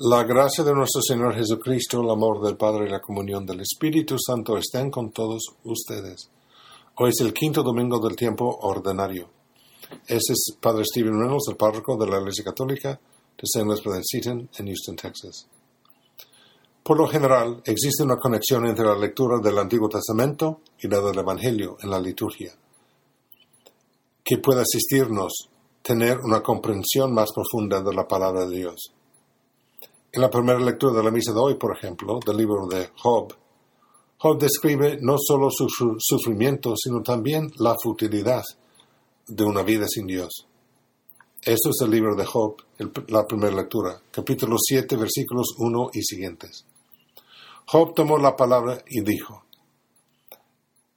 La gracia de nuestro Señor Jesucristo, el amor del Padre y la comunión del Espíritu Santo estén con todos ustedes. Hoy es el quinto domingo del tiempo ordinario. Este es Padre Stephen Reynolds, el párroco de la Iglesia Católica de St. Elizabeth Seton en Houston, Texas. Por lo general, existe una conexión entre la lectura del Antiguo Testamento y la del Evangelio en la liturgia, que puede asistirnos tener una comprensión más profunda de la palabra de Dios. En la primera lectura de la misa de hoy, por ejemplo, del libro de Job, Job describe no solo su sufrimiento, sino también la futilidad de una vida sin Dios. Esto es el libro de Job, la primera lectura, capítulo 7, versículos 1 y siguientes. Job tomó la palabra y dijo,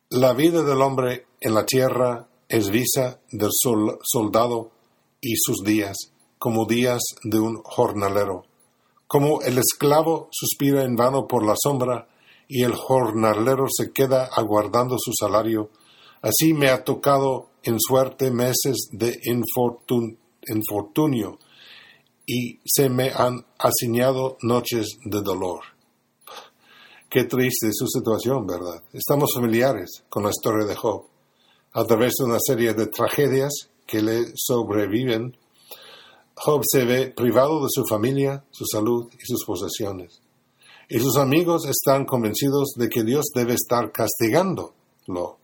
La vida del hombre en la tierra es visa del soldado y sus días como días de un jornalero como el esclavo suspira en vano por la sombra y el jornalero se queda aguardando su salario, así me ha tocado en suerte meses de infortunio y se me han asignado noches de dolor. Qué triste su situación, ¿verdad? Estamos familiares con la historia de Job. A través de una serie de tragedias que le sobreviven, Job se ve privado de su familia, su salud y sus posesiones. Y sus amigos están convencidos de que Dios debe estar castigándolo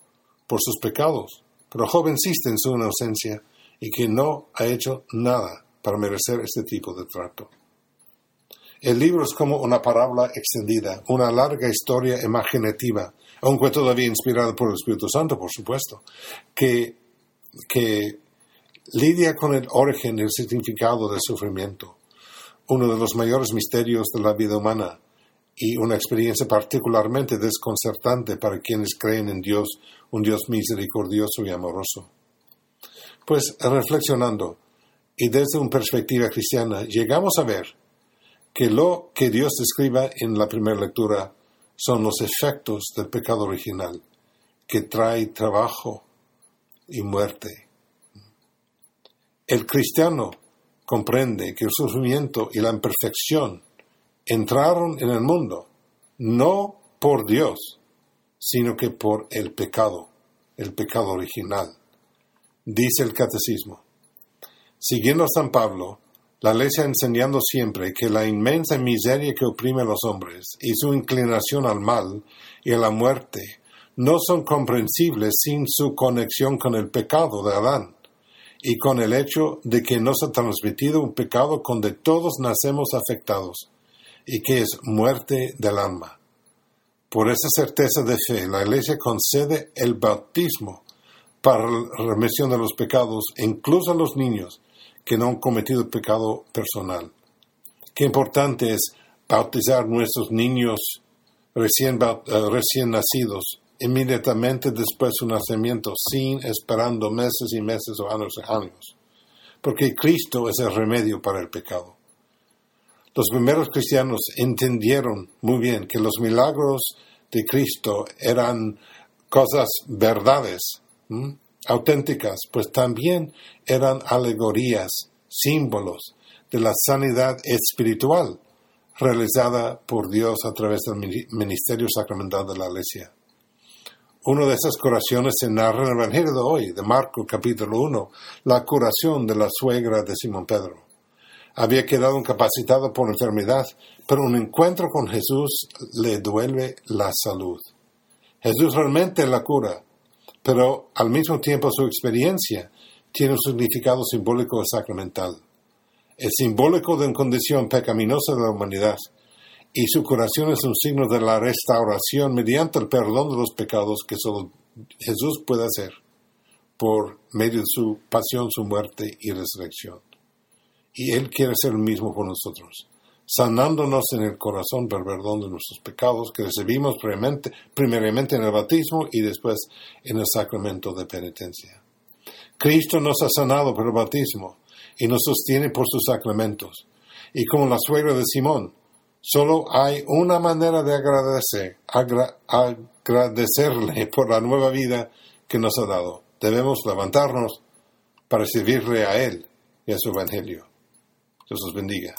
por sus pecados. Pero Job insiste en su inocencia y que no ha hecho nada para merecer este tipo de trato. El libro es como una parábola extendida, una larga historia imaginativa, aunque todavía inspirada por el Espíritu Santo, por supuesto, que, que lidia con el origen y el significado del sufrimiento, uno de los mayores misterios de la vida humana y una experiencia particularmente desconcertante para quienes creen en Dios, un Dios misericordioso y amoroso. Pues reflexionando y desde una perspectiva cristiana, llegamos a ver que lo que Dios describe en la primera lectura son los efectos del pecado original, que trae trabajo y muerte el cristiano comprende que el sufrimiento y la imperfección entraron en el mundo no por Dios, sino que por el pecado, el pecado original. Dice el catecismo. Siguiendo a San Pablo, la Iglesia enseñando siempre que la inmensa miseria que oprime a los hombres y su inclinación al mal y a la muerte no son comprensibles sin su conexión con el pecado de Adán y con el hecho de que nos ha transmitido un pecado con de todos nacemos afectados y que es muerte del alma. Por esa certeza de fe, la Iglesia concede el bautismo para la remisión de los pecados, incluso a los niños que no han cometido pecado personal. Qué importante es bautizar nuestros niños recién, eh, recién nacidos inmediatamente después de su nacimiento, sin esperando meses y meses o años y años, porque Cristo es el remedio para el pecado. Los primeros cristianos entendieron muy bien que los milagros de Cristo eran cosas verdades, auténticas, pues también eran alegorías, símbolos de la sanidad espiritual realizada por Dios a través del ministerio sacramental de la Iglesia. Una de esas curaciones se narra en el Evangelio de hoy, de Marcos capítulo 1, la curación de la suegra de Simón Pedro. Había quedado incapacitado por enfermedad, pero un encuentro con Jesús le duele la salud. Jesús realmente la cura, pero al mismo tiempo su experiencia tiene un significado simbólico sacramental. Es simbólico de una condición pecaminosa de la humanidad y su curación es un signo de la restauración mediante el perdón de los pecados que solo Jesús puede hacer por medio de su pasión, su muerte y resurrección. Y Él quiere hacer lo mismo por nosotros, sanándonos en el corazón por el perdón de nuestros pecados que recibimos primeramente, primeramente en el bautismo y después en el sacramento de penitencia. Cristo nos ha sanado por el bautismo y nos sostiene por sus sacramentos. Y como la suegra de Simón, Solo hay una manera de agradecer, agradecerle por la nueva vida que nos ha dado. Debemos levantarnos para servirle a Él y a su Evangelio. Dios os bendiga.